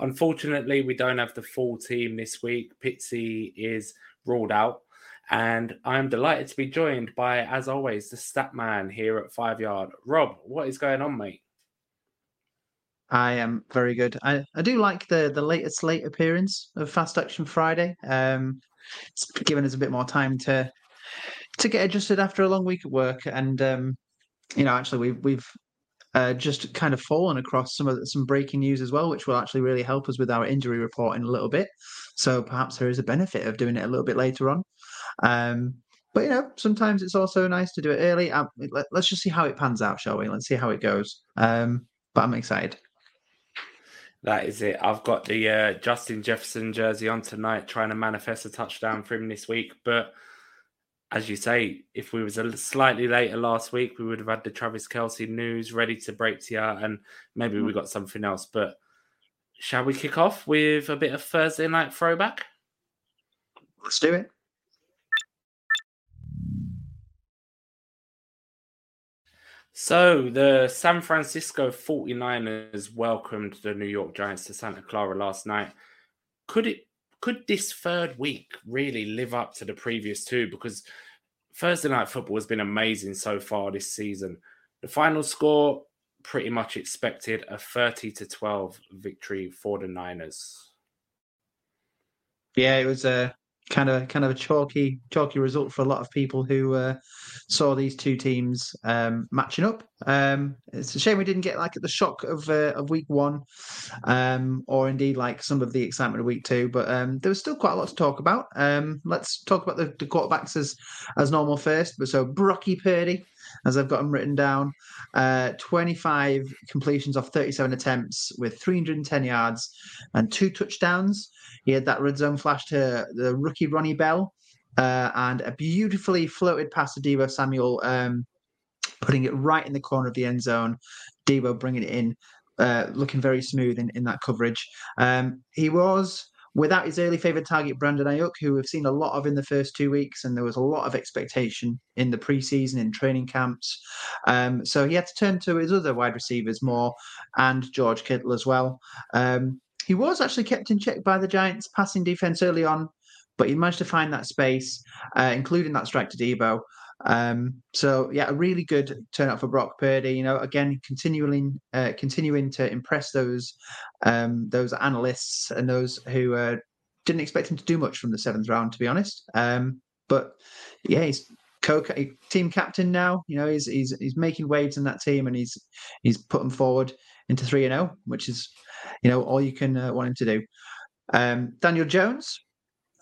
Unfortunately, we don't have the full team this week. Pitsy is ruled out. And I'm delighted to be joined by, as always, the stat man here at Five Yard. Rob, what is going on, mate? I am very good. I, I do like the the latest late appearance of Fast Action Friday. Um, it's given us a bit more time to to get adjusted after a long week at work, and um, you know, actually, we've we've uh, just kind of fallen across some of the, some breaking news as well, which will actually really help us with our injury report in a little bit. So perhaps there is a benefit of doing it a little bit later on. Um, but you know, sometimes it's also nice to do it early. Um, let, us just see how it pans out, shall we? Let's see how it goes. Um, but I'm excited. That is it. I've got the uh, Justin Jefferson jersey on tonight, trying to manifest a touchdown for him this week. But as you say, if we was a slightly later last week, we would have had the Travis Kelce news ready to break to you, and maybe we mm-hmm. got something else. But shall we kick off with a bit of Thursday night throwback? Let's do it. So the San Francisco 49ers welcomed the New York Giants to Santa Clara last night. Could it could this third week really live up to the previous two? Because Thursday night football has been amazing so far this season. The final score pretty much expected a 30 to 12 victory for the Niners. Yeah, it was a kind of kind of a chalky chalky result for a lot of people who uh, saw these two teams um, matching up. Um, it's a shame we didn't get like the shock of uh, of week one, um, or indeed like some of the excitement of week two. But um, there was still quite a lot to talk about. Um, let's talk about the, the quarterbacks as as normal first. But so Brocky Purdy. As I've got them written down, uh, 25 completions off 37 attempts with 310 yards and two touchdowns. He had that red zone flash to the rookie Ronnie Bell uh, and a beautifully floated pass to Deebo Samuel, um, putting it right in the corner of the end zone. Deebo bringing it in, uh, looking very smooth in, in that coverage. Um, he was without his early favourite target, Brandon Aiyuk, who we've seen a lot of in the first two weeks, and there was a lot of expectation in the preseason, in training camps. Um, so he had to turn to his other wide receivers more, and George Kittle as well. Um, he was actually kept in check by the Giants' passing defense early on, but he managed to find that space, uh, including that strike to Deebo. Um, so yeah, a really good turnout for Brock Purdy. You know, again, continuing uh, continuing to impress those um, those analysts and those who uh, didn't expect him to do much from the seventh round, to be honest. Um, but yeah, he's co team captain now. You know, he's he's he's making waves in that team, and he's he's put them forward into three and zero, oh, which is you know all you can uh, want him to do. Um, Daniel Jones,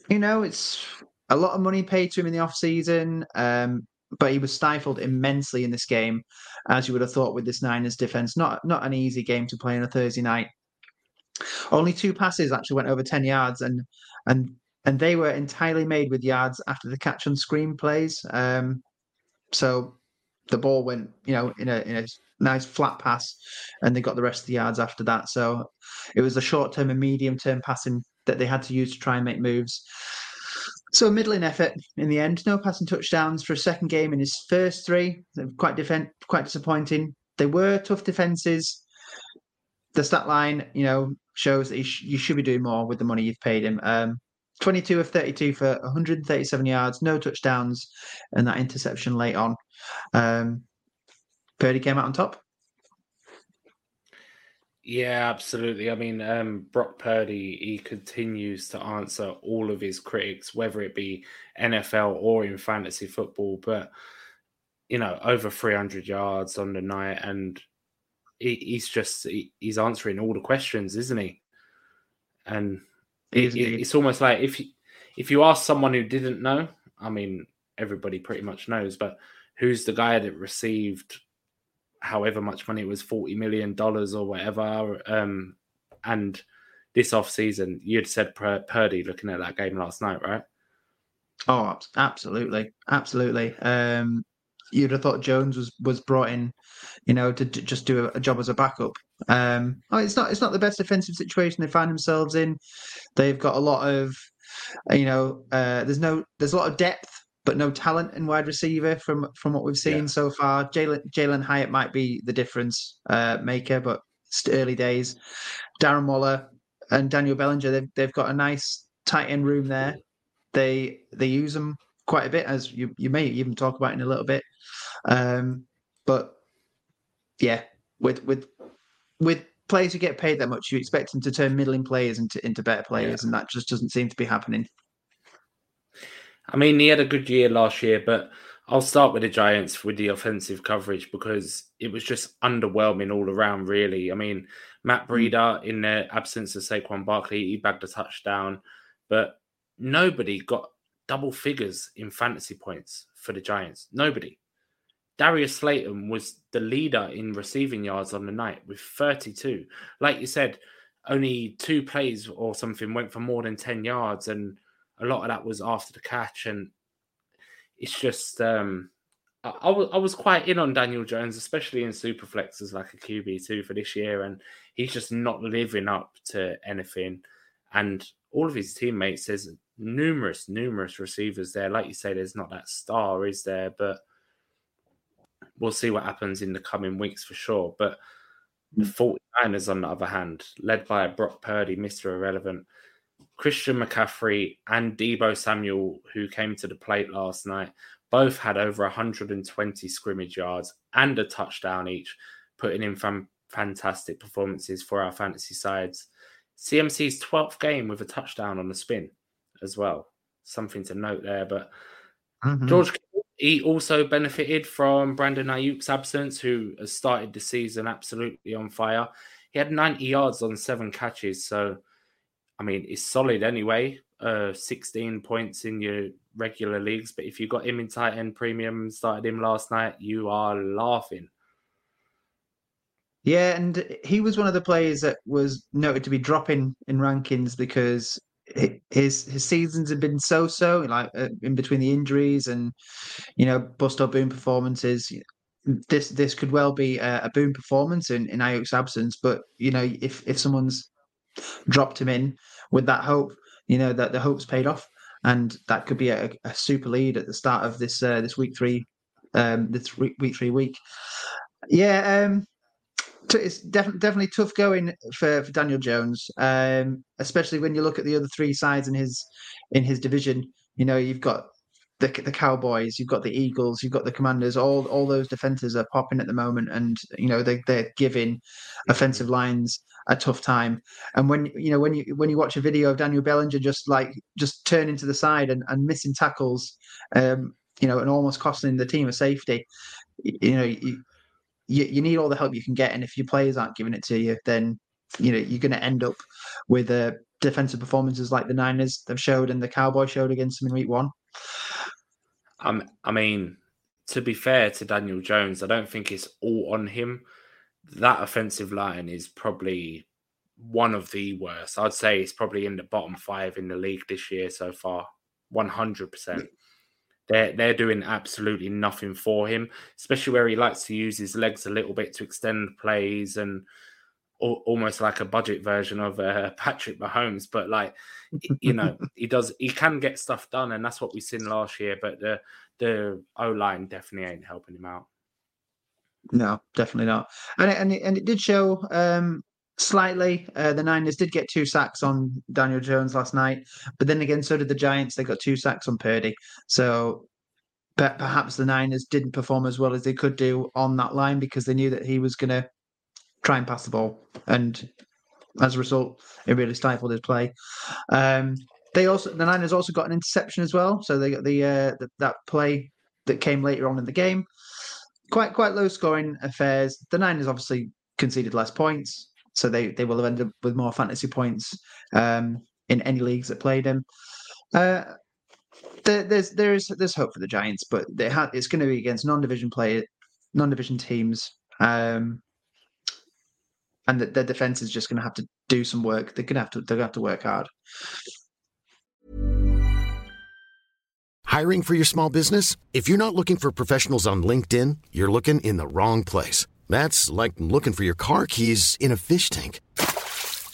you know, it's a lot of money paid to him in the off season, um, but he was stifled immensely in this game, as you would have thought with this Niners defense. Not not an easy game to play on a Thursday night. Only two passes actually went over ten yards, and and and they were entirely made with yards after the catch on screen plays. Um, so the ball went, you know, in a in a nice flat pass, and they got the rest of the yards after that. So it was a short term and medium term passing that they had to use to try and make moves. So a middling effort in the end. No passing touchdowns for a second game in his first three. Quite defend, quite disappointing. They were tough defenses. The stat line, you know, shows that you, sh- you should be doing more with the money you've paid him. Um, 22 of 32 for 137 yards, no touchdowns, and that interception late on. Um, Purdy came out on top. Yeah, absolutely. I mean, um, Brock Purdy, he continues to answer all of his critics, whether it be NFL or in fantasy football. But, you know, over 300 yards on the night, and he, he's just, he, he's answering all the questions, isn't he? And it, it, it's almost like if you, if you ask someone who didn't know, I mean, everybody pretty much knows, but who's the guy that received however much money it was, forty million dollars or whatever, um, and this off season, you'd said Purdy looking at that game last night, right? Oh, absolutely, absolutely. Um, you'd have thought Jones was was brought in, you know, to, to just do a, a, job as a backup. Um, oh, it's not it's not the best defensive situation they find themselves in. They've got a lot of, you know, uh, there's no there's a lot of depth, but no talent in wide receiver from from what we've seen yeah. so far. Jalen Jalin Hyatt might be the difference uh, maker, but it's early days. Darren Waller and Daniel Bellinger, they've they've got a nice tight end room there. They they use them quite a bit, as you you may even talk about in a little bit. Um, but yeah, with with with players who get paid that much, you expect them to turn middling players into into better players, yeah. and that just doesn't seem to be happening. I mean, he had a good year last year, but I'll start with the Giants with the offensive coverage because it was just underwhelming all around, really. I mean, Matt hmm. Breida, in the absence of Saquon Barkley, he bagged a touchdown, but nobody got double figures in fantasy points for the Giants. Nobody. Darius Slayton was the leader in receiving yards on the night with 32. Like you said, only two plays or something went for more than 10 yards, and a lot of that was after the catch. And it's just, um, I, I, w- I was quite in on Daniel Jones, especially in Superflex as like a QB2 for this year. And he's just not living up to anything. And all of his teammates, there's numerous, numerous receivers there. Like you say, there's not that star, is there? But we'll see what happens in the coming weeks for sure. But the 49ers, on the other hand, led by Brock Purdy, Mr. Irrelevant, Christian McCaffrey, and Deebo Samuel, who came to the plate last night, both had over 120 scrimmage yards and a touchdown each, putting in fam- fantastic performances for our fantasy sides. CMC's 12th game with a touchdown on the spin as well. Something to note there. But mm-hmm. George he also benefited from Brandon Aiyuk's absence, who has started the season absolutely on fire. He had 90 yards on seven catches. So, I mean, it's solid anyway. Uh, 16 points in your regular leagues. But if you got him in tight end premium started him last night, you are laughing. Yeah, and he was one of the players that was noted to be dropping in rankings because his his seasons have been so so like uh, in between the injuries and you know bust or boom performances this this could well be a, a boom performance in in Aiyuk's absence but you know if if someone's dropped him in with that hope you know that the hope's paid off and that could be a, a super lead at the start of this uh, this week three um this week, week three week yeah um it's definitely definitely tough going for, for Daniel Jones, um, especially when you look at the other three sides in his in his division. You know, you've got the the Cowboys, you've got the Eagles, you've got the Commanders. All all those defenses are popping at the moment, and you know they they're giving offensive lines a tough time. And when you know when you when you watch a video of Daniel Bellinger just like just turning to the side and, and missing tackles, um, you know, and almost costing the team a safety, you know, you, you, you need all the help you can get. And if your players aren't giving it to you, then you know you're going to end up with uh, defensive performances like the Niners have showed and the Cowboys showed against them in Week One. Um, I mean, to be fair to Daniel Jones, I don't think it's all on him. That offensive line is probably one of the worst. I'd say it's probably in the bottom five in the league this year so far. One hundred percent. They're they're doing absolutely nothing for him, especially where he likes to use his legs a little bit to extend plays and almost like a budget version of uh, Patrick Mahomes. But like, you know, he does he can get stuff done, and that's what we've seen last year. But the the O line definitely ain't helping him out. No, definitely not. And it, and it, and it did show um, slightly. Uh, the Niners did get two sacks on Daniel Jones last night, but then again, so did the Giants. They got two sacks on Purdy. So but perhaps the Niners didn't perform as well as they could do on that line because they knew that he was going to try and pass the ball, and as a result, it really stifled his play. Um, they also the Niners also got an interception as well, so they got the, uh, the that play that came later on in the game. Quite quite low scoring affairs. The Niners obviously conceded less points, so they they will have ended up with more fantasy points um, in any leagues that played him. Uh, there, there's there's there's hope for the Giants, but they ha- it's going to be against non-division play, non-division teams. Um, and that their defense is just going to have to do some work. They're going to have to they're going to have to work hard. Hiring for your small business? If you're not looking for professionals on LinkedIn, you're looking in the wrong place. That's like looking for your car keys in a fish tank.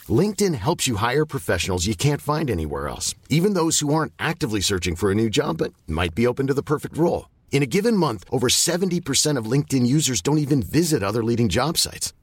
LinkedIn helps you hire professionals you can't find anywhere else, even those who aren't actively searching for a new job but might be open to the perfect role. In a given month, over 70% of LinkedIn users don't even visit other leading job sites.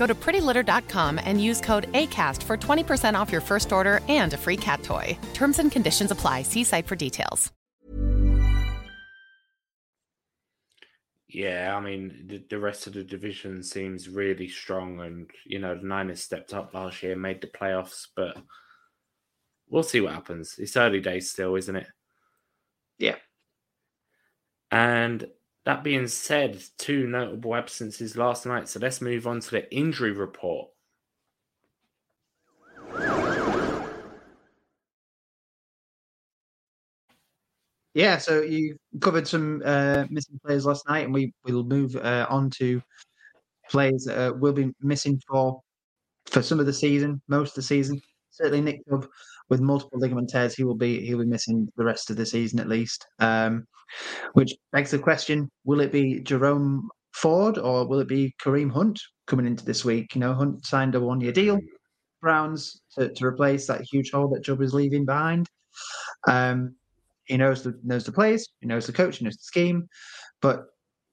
Go to prettylitter.com and use code ACAST for 20% off your first order and a free cat toy. Terms and conditions apply. See site for details. Yeah, I mean, the, the rest of the division seems really strong. And, you know, the Niners stepped up last year, made the playoffs, but we'll see what happens. It's early days still, isn't it? Yeah. And that being said, two notable absences last night. So let's move on to the injury report. Yeah, so you covered some uh, missing players last night, and we will move uh, on to players that uh, will be missing for for some of the season, most of the season. Certainly, Nick Chubb with multiple ligament tears, he will be he'll be missing the rest of the season at least. Um, which begs the question: Will it be Jerome Ford or will it be Kareem Hunt coming into this week? You know, Hunt signed a one-year deal, Browns to, to replace that huge hole that Chubb is leaving behind. Um, he knows the knows the plays, he knows the coach, he knows the scheme, but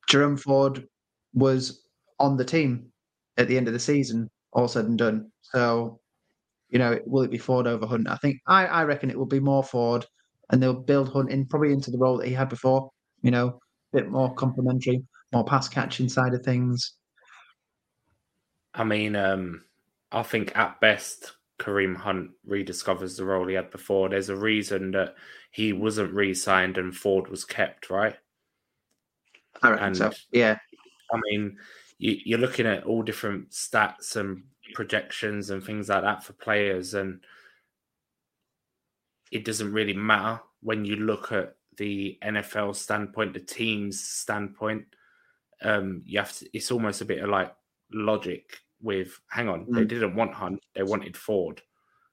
Jerome Ford was on the team at the end of the season, all said and done. So, you know, will it be Ford over Hunt? I think I, I reckon it will be more Ford, and they'll build Hunt in probably into the role that he had before. You know, a bit more complementary, more pass catching side of things. I mean, um, I think at best Kareem Hunt rediscovers the role he had before. There's a reason that he wasn't re-signed and Ford was kept, right? I reckon and, so. Yeah. I mean, you, are looking at all different stats and projections and things like that for players, and it doesn't really matter when you look at the NFL standpoint, the team's standpoint. Um, you have to. It's almost a bit of like logic with hang on, mm. they didn't want Hunt, they wanted Ford.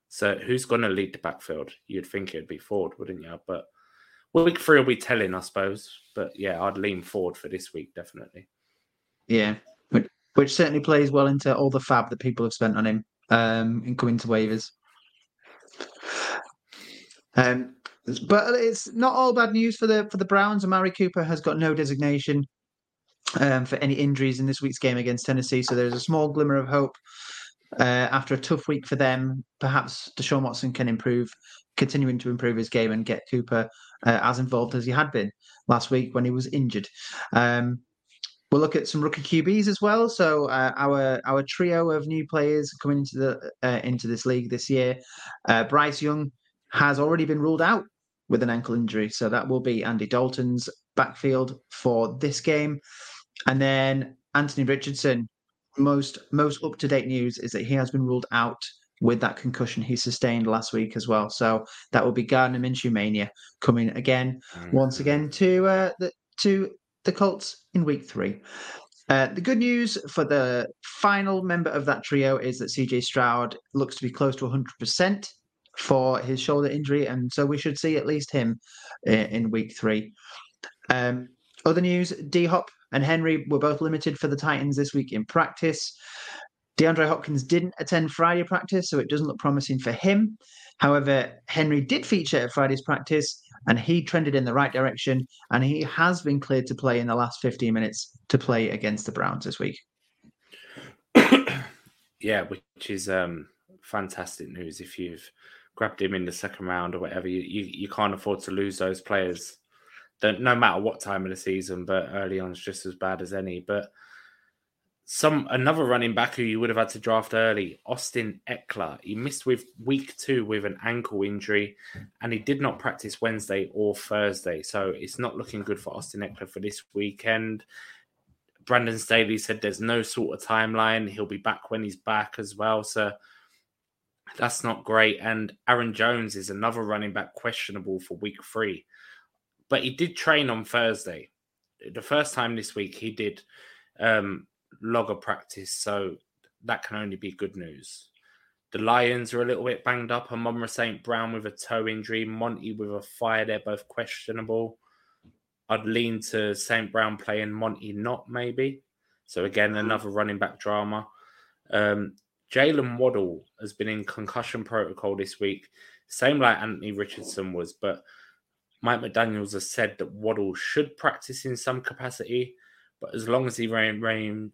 So who's going to lead the backfield? You'd think it'd be Ford, wouldn't you? But week three will be telling, I suppose. But yeah, I'd lean Ford for this week, definitely. Yeah, which, certainly plays well into all the FAAB that people have spent on him um, in coming to waivers. Um, but it's not all bad news for the for the Browns. Amari Cooper has got no designation um, for any injuries in this week's game against Tennessee, so there's a small glimmer of hope. Uh, after a tough week for them, perhaps Deshaun Watson can improve, continuing to improve his game and get Cooper uh, as involved as he had been last week when he was injured. Um, We'll look at some rookie QBs as well. So uh, our our trio of new players coming into the uh, into this league this year. Uh, Bryce Young has already been ruled out with an ankle injury, so that will be Andy Dalton's backfield for this game. And then Anthony Richardson. Most most up to date news is that he has been ruled out with that concussion he sustained last week as well. So that will be Gardner Minshew mania coming again, mm-hmm. once again to uh, the, to the Colts in week three. Uh, the good news for the final member of that trio is that CJ Stroud looks to be close to 100% for his shoulder injury, and so we should see at least him in, uh, in week three. Um, other news D Hop and Henry were both limited for the Titans this week in practice. DeAndre Hopkins didn't attend Friday practice, so it doesn't look promising for him. However, Henry did feature at Friday's practice and he trended in the right direction and he has been cleared to play in the last 15 minutes to play against the Browns this week. yeah, which is um, fantastic news if you've grabbed him in the second round or whatever. You, you, you can't afford to lose those players, no matter what time of the season, but early on is just as bad as any. But some another running back who you would have had to draft early, Austin Ekeler. He missed with week two with an ankle injury, and he did not practice Wednesday or Thursday. So it's not looking good for Austin Ekeler for this weekend. Brandon Staley said there's no sort of timeline. He'll be back when he's back as well. So that's not great. And Aaron Jones is another running back questionable for week three. But he did train on Thursday. The first time this week he did um, logger practice, so that can only be good news. The Lions are a little bit banged up. Amon St. Brown with a toe injury, Monty with a fire. They're both questionable. I'd lean to St. Brown playing Monty not maybe. So again, mm-hmm. another running back drama. Um, Jalen Waddle has been in concussion protocol this week, same like Anthony Richardson was, but Mike McDaniels has said that Waddle should practice in some capacity. But as long as he remain,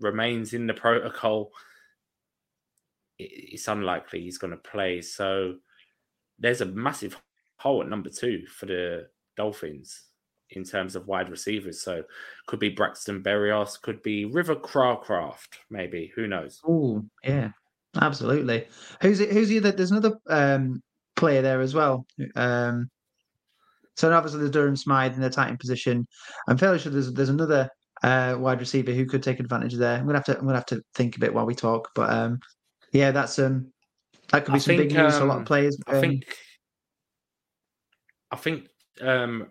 remains in the protocol, it's unlikely he's going to play. So there's a massive hole at number two for the Dolphins in terms of wide receivers. So could be Braxton Berrios, could be River Cracraft, maybe. Who knows? Oh, yeah, absolutely. Who's it? Who's the other? There's another um, player there as well. Um, so obviously there's Durham Smythe in the tight end position. I'm fairly sure there's there's another uh, wide receiver who could take advantage of there. I'm gonna have to I'm gonna have to think a bit while we talk, but um, yeah, that's um, that could be I some think, big news um, for a lot of um, players. I think I think um,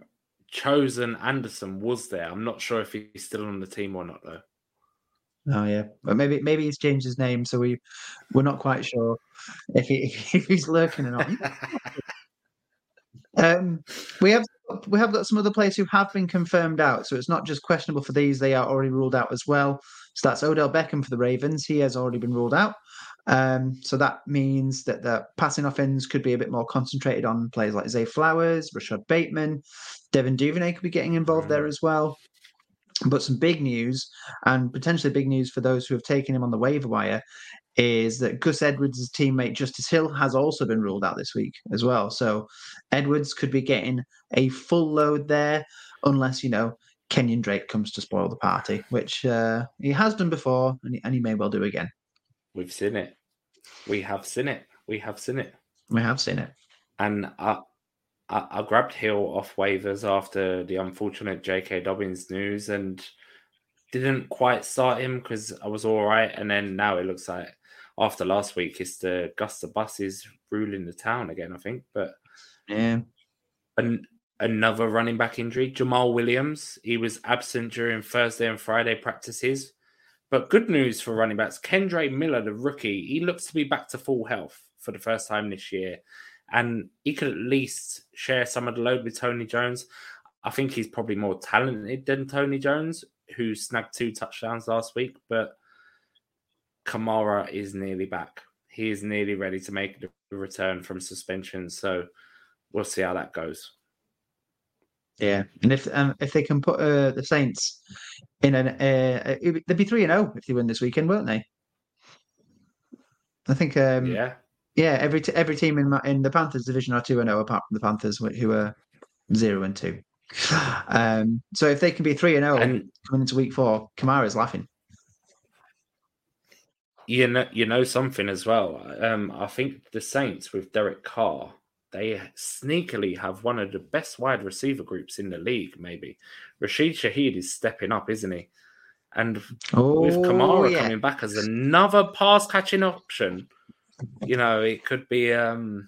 Chosen Anderson was there. I'm not sure if he's still on the team or not though. Oh yeah, but maybe maybe he's changed his name, so we we're not quite sure if he if he's lurking or not. um, we have we have got some other players who have been confirmed out, so it's not just questionable for these; they are already ruled out as well. So that's Odell Beckham for the Ravens; he has already been ruled out. Um, so that means that the passing offense could be a bit more concentrated on players like Zay Flowers, Rashod Bateman, Devin Duvernay could be getting involved there as well. But some big news, and potentially big news for those who have taken him on the waiver wire, is that Gus Edwards' teammate Justice Hill has also been ruled out this week as well. So Edwards could be getting a full load there, unless, you know, Kenyon Drake comes to spoil the party, which uh, he has done before and he, and he may well do again. We've seen it. We have seen it. We have seen it. We have seen it. And I, I, I grabbed Hill off waivers after the unfortunate J.K. Dobbins news and didn't quite start him because I was all right. And then now it looks like after last week, it's the Gusta buses ruling the town again, I think. But yeah, an, another running back injury, Jamaal Williams. He was absent during Thursday and Friday practices But good news for running backs. Kendre Miller, the rookie, he looks to be back to full health for the first time this year. And he could at least share some of the load with Tony Jones. I think he's probably more talented than Tony Jones, who snagged two touchdowns last week. But Kamara is nearly back. He is nearly ready to make the return from suspension. So we'll see how that goes. Yeah, and if um, if they can put uh, the Saints in an, uh, they'd be three and zero if they win this weekend, won't they? I think. Um, yeah. Yeah, every t- every team in my, in the Panthers division are two and zero, apart from the Panthers, who are zero and two. Um, so if they can be three and zero coming into week four, Kamara's laughing. You know, you know something as well. Um, I think the Saints with Derek Carr they sneakily have one of the best wide receiver groups in the league, maybe. Rashid Shaheed is stepping up, isn't he? And oh, with Kamara yeah. coming back as another pass catching option, you know, it could be um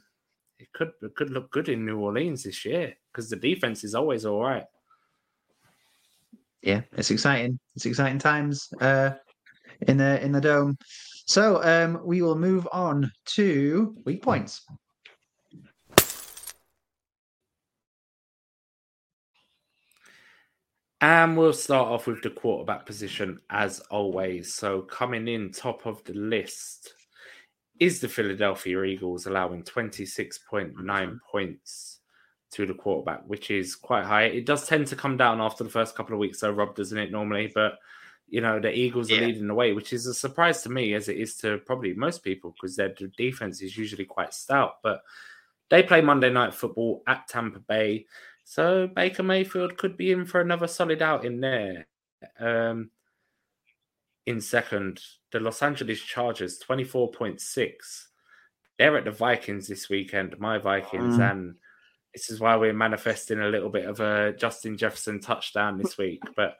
it could it could look good in New Orleans this year because the defense is always all right. Yeah, it's exciting. It's exciting times uh in the in the dome. So um we will move on to weak points. And we'll start off with the quarterback position as always. So, coming in top of the list is the Philadelphia Eagles, allowing 26.9 points to the quarterback, which is quite high. It does tend to come down after the first couple of weeks, so Rob, doesn't it, normally? But, you know, the Eagles yeah. are leading the way, which is a surprise to me, as it is to probably most people, because their defense is usually quite stout. But they play Monday Night Football at Tampa Bay. So Baker Mayfield could be in for another solid outing there. Um, in second, the Los Angeles Chargers, 24.6. They're at the Vikings this weekend, my Vikings, mm. and this is why we're manifesting a little bit of a Justin Jefferson touchdown this week. But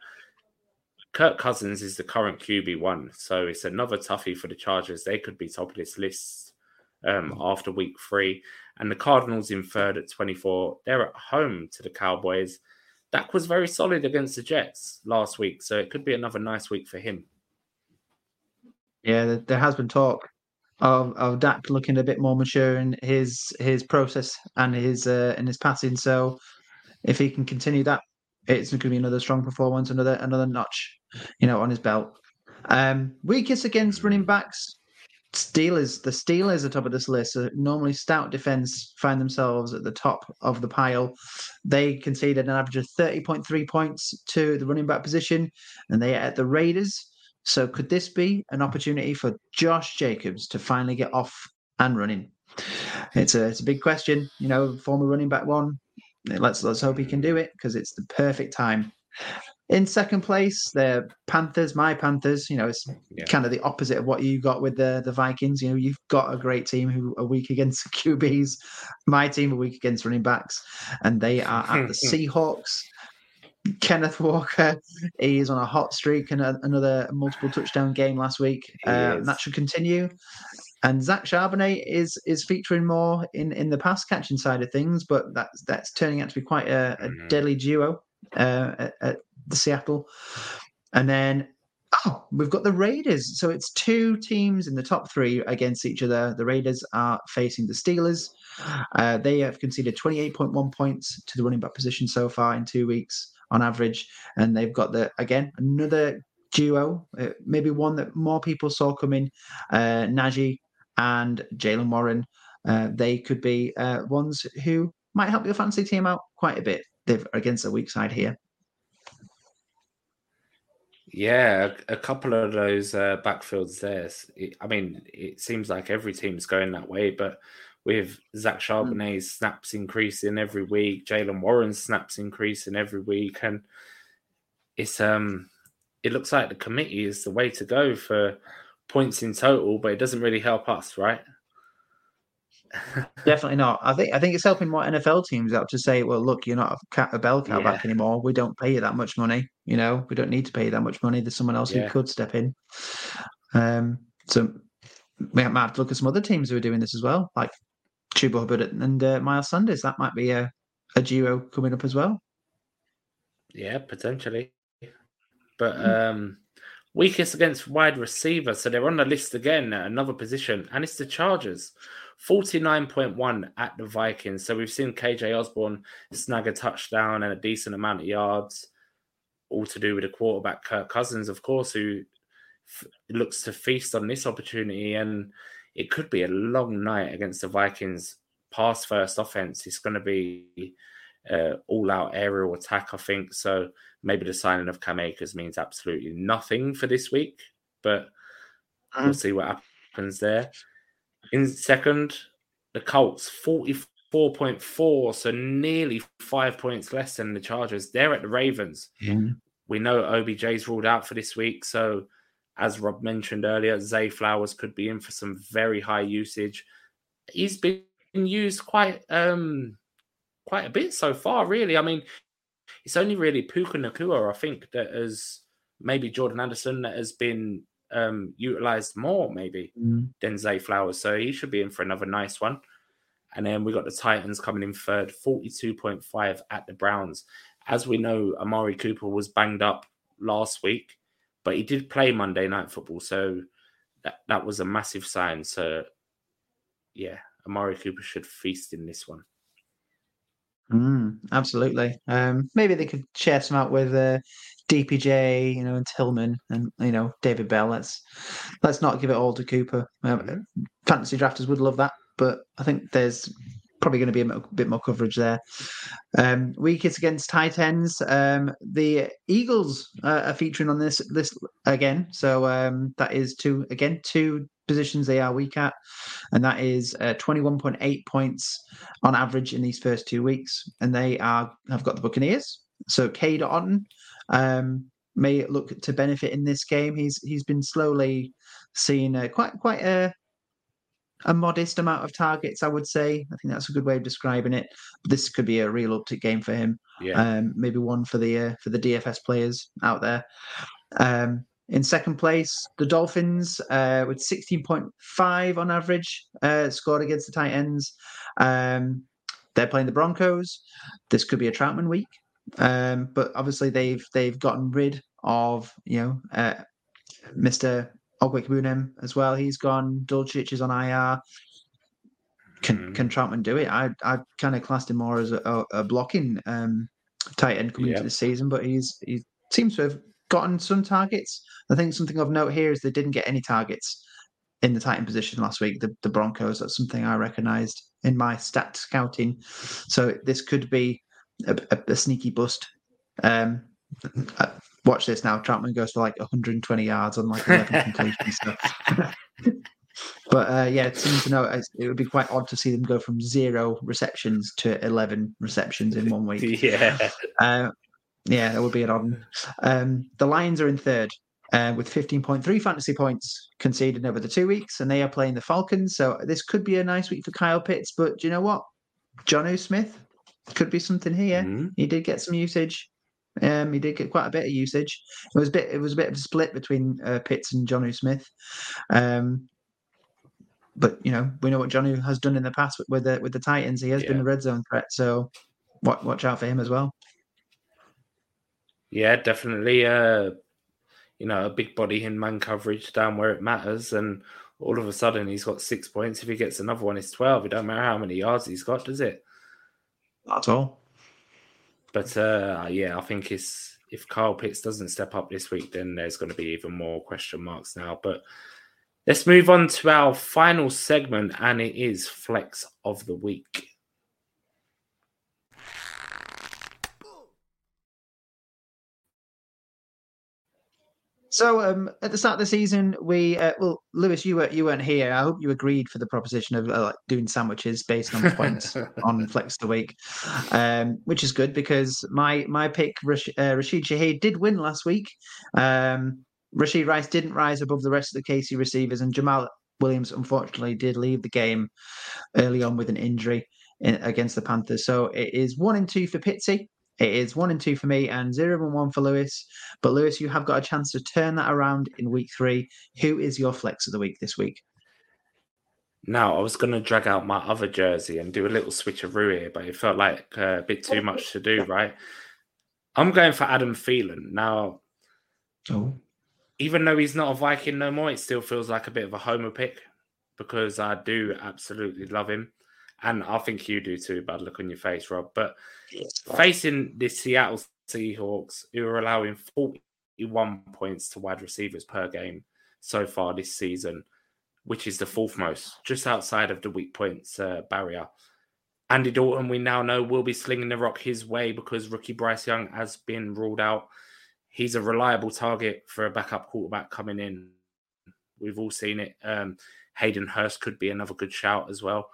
Kirk Cousins is the current QB1, so it's another toughie for the Chargers. They could be top of this list um, after week three and the Cardinals in third at 24. They're at home to the Cowboys. Dak was very solid against the Jets last week, so it could be another nice week for him. Yeah, there has been talk of of Dak looking a bit more mature in his his process and his uh, in his passing. So if he can continue that, it's going to be another strong performance, another another notch, you know, on his belt. Um, weakest against running backs. Steelers, the Steelers are top of this list. So normally, stout defense find themselves at the top of the pile. They conceded an average of 30.3 points to the running back position, and they are at the Raiders. So, could this be an opportunity for Josh Jacobs to finally get off and running? It's a it's a big question. You know, former running back one. Let's let's hope he can do it because it's the perfect time. In second place, the Panthers, my Panthers. You know, it's yeah. kind of the opposite of what you got with the the Vikings. You know, you've got a great team who are weak against QBs. My team are weak against running backs, and they are at the Seahawks. Kenneth Walker, he is on a hot streak and a, another multiple touchdown game last week. Uh, that should continue. And Zach Charbonnet is is featuring more in, in the pass catching side of things, but that's that's turning out to be quite a, a mm-hmm. deadly duo uh, at, at the Seattle. And then oh, we've got the Raiders. So it's two teams in the top three against each other. The Raiders are facing the Steelers. Uh, they have conceded 28.1 points to the running back position so far in two weeks on average. And they've got the, again, another duo, uh, maybe one that more people saw coming, uh, Najee and Jaylen Warren. Uh, they could be uh, ones who might help your fantasy team out quite a bit. They're against a weak side here. Yeah, a, couple of those uh, backfields there. I mean, it seems like every team's going that way, but with Zach hmm. Charbonnet's mm. snaps increasing every week, Jaylen Warren's snaps increasing every week, and it's um, it looks like the committee is the way to go for points in total, but it doesn't really help us, right? Definitely not. I think I think it's helping more NFL teams out to say, well, look, you're not a, a bell cow yeah. back anymore. We don't pay you that much money. You know, we don't need to pay you that much money. There's someone else yeah. who could step in. Um, so we might have to look at some other teams who are doing this as well, like Chuba Hubbard and uh, Miles Sanders. That might be a, a duo coming up as well. Yeah, potentially. But hmm. um, Weakest against wide receiver. So they're on the list again at another position. And it's the Chargers. 49.1 at the Vikings. So we've seen KJ Osborn snag a touchdown and a decent amount of yards, all to do with the quarterback Kirk Cousins, of course, who f- looks to feast on this opportunity. And it could be a long night against the Vikings pass first offense. It's going to be uh, all out aerial attack, I think. So maybe the signing of Cam Akers means absolutely nothing for this week, but we'll see what happens there. In second, the Colts, 44.4, so nearly five points less than the Chargers. They're at the Ravens. We know OBJ's ruled out for this week. So, as Rob mentioned earlier, Zay Flowers could be in for some very high usage. He's been used quite um quite a bit so far, really. I mean, it's only really Puka Nacua, I think, that has maybe Jordan Addison that has been um, utilized more, maybe Mm. than Zay Flowers. So he should be in for another nice one. And then we got the Titans coming in third, 42.5 at the Browns. As we know, Amari Cooper was banged up last week, but he did play Monday Night Football. So that, that was a massive sign. So, yeah, Amari Cooper should feast in this one. Mm, absolutely. Um, maybe they could share some out with uh, DPJ, you know, and Tillman, and you know David Bell. Let's let's not give it all to Cooper. Um, fantasy drafters would love that, but I think there's probably going to be a bit more coverage there. Um, weakest against tight ends. Um, the Eagles uh, are featuring on this list again, so um, that is two again two positions they are weak at, and that is uh, 21.8 points on average in these first two weeks, and they are have got the Buccaneers. So Cade Otton um, may look to benefit in this game. He's he's been slowly seeing uh, quite quite a a modest amount of targets, I would say. I think that's a good way of describing it. This could be a real uptick game for him. Yeah. Um, maybe one for the uh, for the DFS players out there. Um, in second place, the Dolphins uh, with 16.5 on average uh, scored against the Titans. Um, they're playing the Broncos. This could be a Trautman week, um, but obviously they've they've gotten rid of you know uh, Mr. Okwuegbunam as well. He's gone. Dulcich is on IR. Can Mhm. can Trautman do it? I I kind of classed him more as a, a, a blocking um, tight end coming Yeah. into the season, but he's he seems to have gotten some targets. I think something of note here is they didn't get any targets in the Titan position last week. The the Broncos. That's something I recognised in my stat scouting. So this could be a, a, a sneaky bust. Um, uh, watch this now. Trautman goes for like 120 yards on like 11 completions. So. but uh, yeah, it's something to know. It would be quite odd to see them go from zero receptions to 11 receptions in one week. yeah. Uh, yeah, that would be an odd. one. Um, the Lions are in third uh, with 15.3 fantasy points conceded over the two weeks, and they are playing the Falcons. So this could be a nice week for Kyle Pitts. But do you know what? Jonnu Smith could be something here. Mhm. He did get some usage. Um, he did get quite a bit of usage. It was a bit. It was a bit of a split between uh, Pitts and Jonnu Smith. Um, but you know, we know what John has done in the past with, with the with the Titans. He has been a red zone threat. So watch, watch out for him as well. Yeah, definitely. Uh, you know, a big body in man coverage down where it matters, and all of a sudden he's got six points. If he gets another one, it's twelve. It don't matter how many yards he's got, does it? Not at all. But uh, yeah, I think it's if Kyle Pitts doesn't step up this week, then there's going to be even more question marks now. But let's move on to our final segment, and it is flex of the week. So um, at the start of the season, we uh, well, Lewis, you were you weren't here. I hope you agreed for the proposition of uh, like doing sandwiches based on points on Flex the week, um, which is good because my my pick Rash- uh, Rashid Shaheed did win last week. Um, Rashee Rice didn't rise above the rest of the KC receivers, and Jamaal Williams unfortunately did leave the game early on with an injury in, against the Panthers. So it is one and two for Pitsy. It is one and two for me, and zero and one for Lewis. But Lewis, you have got a chance to turn that around in week three. Who is your flex of the week this week? Now, I was going to drag out my other jersey and do a little switch switcheroo here, but it felt like uh, a bit too much to do, right? I'm going for Adam Thielen. Now, Oh, even though he's not a Viking no more, it still feels like a bit of a homer pick because I do absolutely love him. And I think you do too, bad look on your face, Rob. But facing the Seattle Seahawks, who are allowing 41 points to wide receivers per game so far this season, which is the fourth most, just outside of the weak points uh, barrier. Andy Dalton, we now know, will be slinging the rock his way because rookie Bryce Young has been ruled out. He's a reliable target for a backup quarterback coming in. We've all seen it. Um, Hayden Hurst could be another good shout as well.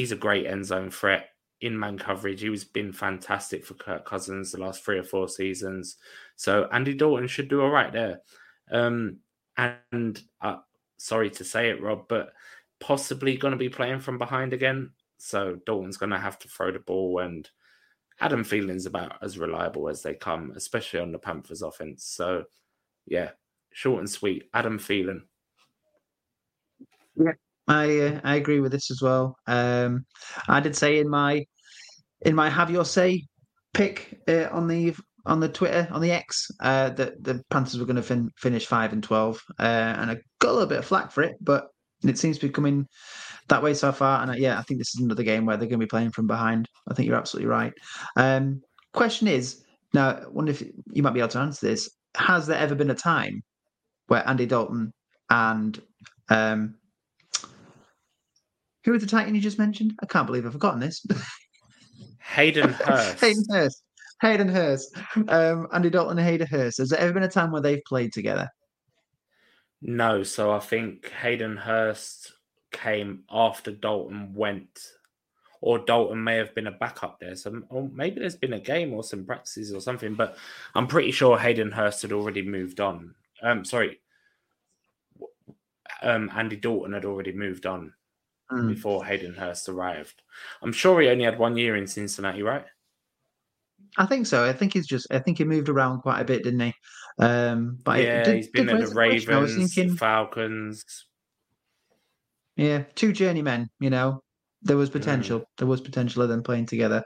He's a great end zone threat in man coverage. He was been fantastic for Kirk Cousins the last three or four seasons. So Andy Dalton should do all right there. Um, and uh, sorry to say it, Rob, but possibly going to be playing from behind again. So Dalton's going to have to throw the ball, and Adam Thielen's about as reliable as they come, especially on the Panthers offense. So, yeah, short and sweet. Adam Thielen. Yeah, I uh, I agree with this as well. Um, I did say in my in my have your say pick uh, on the on the Twitter on the X uh, that the Panthers were going to fin- finish five and twelve, uh, and I got a little bit of flack for it, but it seems to be coming that way so far. And yeah, I think this is another game where they're going to be playing from behind. I think you're absolutely right. Um, question is now, I wonder if you might be able to answer this. Has there ever been a time where Andy Dalton and um, who was the Titan you just mentioned? I can't believe I've forgotten this. Hayden Hurst. Hayden Hurst. Hayden Hurst. Um, Andy Dalton and Hayden Hurst. Has there ever been a time where they've played together? No, so I think Hayden Hurst came after Dalton went, or Dalton may have been a backup there. So, or maybe there's been a game or some practices or something, but I'm pretty sure Hayden Hurst had already moved on. Um, sorry, um, Andy Dalton had already moved on mm. before Hayden Hurst arrived. I'm sure he only had one year in Cincinnati, right? I think so. I think he's just. I think he moved around quite a bit, didn't he? Um, but yeah, did, he's been at the Ravens, thinking, Falcons. Yeah, two journeymen. You know, there was potential. Mm. There was potential of them playing together.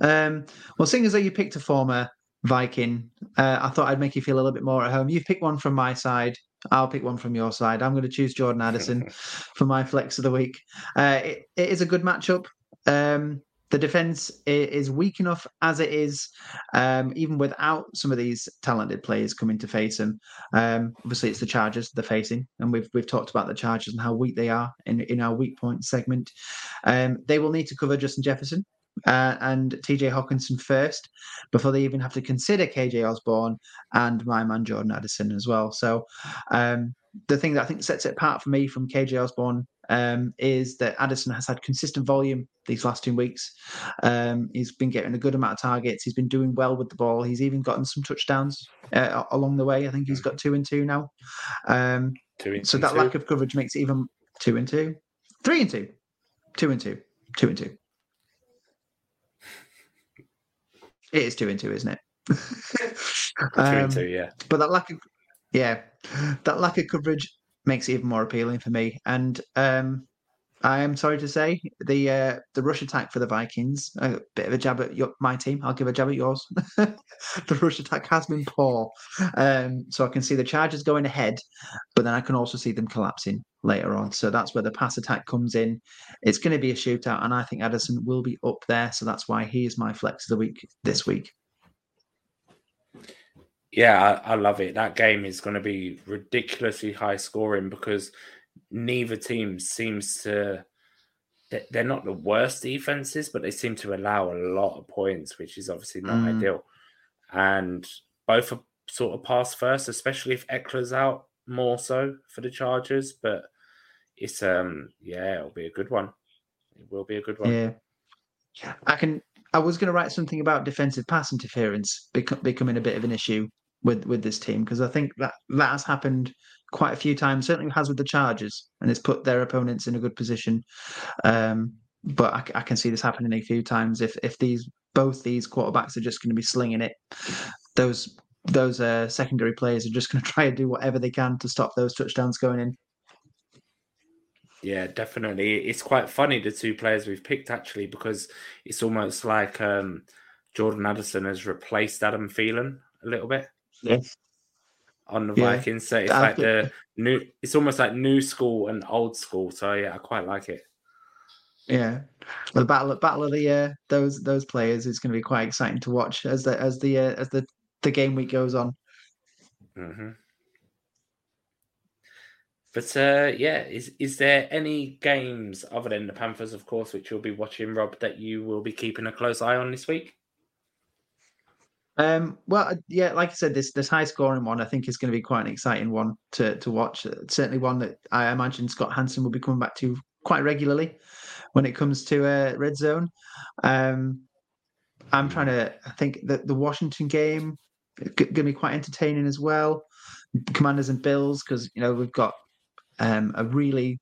Um, well, seeing as though you picked a former Viking, uh, I thought I'd make you feel a little bit more at home. You've picked one from my side. I'll pick one from your side. I'm going to choose Jordan Addison for my flex of the week. Uh, it, it is a good matchup. Um, the defense is weak enough as it is, um, even without some of these talented players coming to face them. Um, obviously, it's the Chargers they're facing, and we've we've talked about the Chargers and how weak they are in in our weak point segment. Um, they will need to cover Justin Jefferson uh, and TJ Hockenson first before they even have to consider KJ Osborn and my man Jordan Addison as well. So um, the thing that I think sets it apart for me from KJ Osborn um, is that Addison has had consistent volume these last two weeks. Um, he's been getting a good amount of targets. He's been doing well with the ball. He's even gotten some touchdowns uh, along the way. I think he's got two and two now. Um, two and so that two. lack of coverage makes it even two and two, three and two, two and two, two and two. It is two and two, isn't it? um, two and two, yeah. But that lack of yeah, that lack of coverage makes it even more appealing for me. And um, I am sorry to say the uh, the rush attack for the Vikings, a bit of a jab at your, my team. I'll give a jab at yours. the rush attack has been poor, um, so I can see the Chargers going ahead, but then I can also see them collapsing later on. So that's where the pass attack comes in. It's going to be a shootout, and I think Addison will be up there. So that's why he is my flex of the week this week. Yeah, I, I love it. That game is going to be ridiculously high scoring because neither team seems to. They're not the worst defenses, but they seem to allow a lot of points, which is obviously not mm. ideal. And both are sort of pass first, especially if Ekeler's out more so for the Chargers. But it's um yeah, it'll be a good one. It will be a good one. Yeah, I can. I was going to write something about defensive pass interference bec- becoming a bit of an issue with with this team because I think that that has happened quite a few times. Certainly has with the Chargers, and it's put their opponents in a good position. Um, but I, I, can see this happening a few times if if these both these quarterbacks are just going to be slinging it. Those those uh, secondary players are just going to try and do whatever they can to stop those touchdowns going in. Yeah, definitely. It's quite funny the two players we've picked actually because it's almost like um, Jordan Addison has replaced Adam Thielen a little bit. Yes. On the Yeah. Vikings. So it's I like the new. It's almost like new school and old school. So yeah, I quite like it. Yeah, the battle battle of the uh, those those players is going to be quite exciting to watch as the as the uh, as the the game week goes on. hmm But uh, yeah, is is there any games other than the Panthers, of course, which you'll be watching, Rob, that you will be keeping a close eye on this week? Um, well, uh, yeah, like I said, this this high scoring one I think is going to be quite an exciting one to to watch. Uh, Certainly one that I imagine Scott Hanson will be coming back to quite regularly when it comes to uh, red zone. Um, I'm trying to I think that the Washington game going to be quite entertaining as well. Commanders and Bills because you know we've got um, a really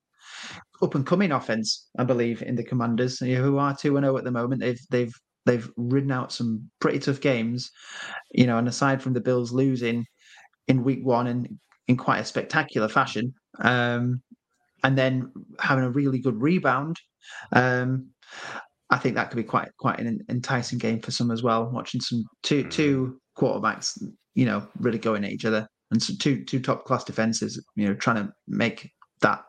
up and coming offense, I believe, in the Commanders, who are two and zero at the moment. They've they've they've ridden out some pretty tough games, you know. And aside from the Bills losing in Week One and in quite a spectacular fashion, um, and then having a really good rebound, um, I think that could be quite quite an enticing game for some as well. Watching some two two quarterbacks, you know, really going at each other, and some two two top class defenses, you know, trying to make that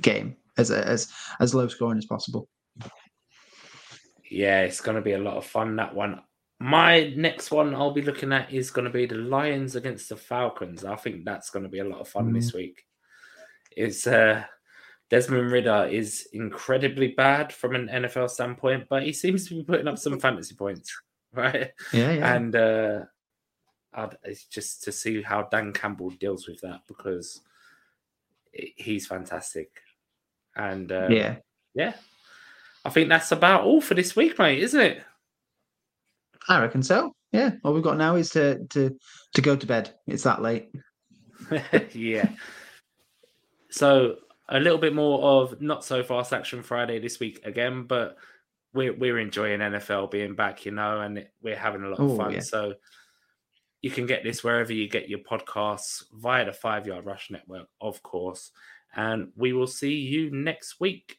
game as as as low scoring as possible. Yeah, it's going to be a lot of fun that one. My next one I'll be looking at is going to be the Lions against the Falcons. I think that's going to be a lot of fun this week. It's uh, Desmond Ridder is incredibly bad from an NFL standpoint, but he seems to be putting up some fantasy points, right? Yeah, yeah. And uh, I'd, it's just to see how Dan Campbell deals with that because he's fantastic. And uh, yeah. yeah, I think that's about all for this week, mate, isn't it? I reckon so. Yeah. All we've got now is to to to go to bed. It's that late. yeah. So a little bit more of not so fast action Friday this week again, but we're we're enjoying NFL being back, you know, and we're having a lot of Oh, fun. yeah. So you can get this wherever you get your podcasts via the Five Yard Rush Network, of course. And we will see you next week.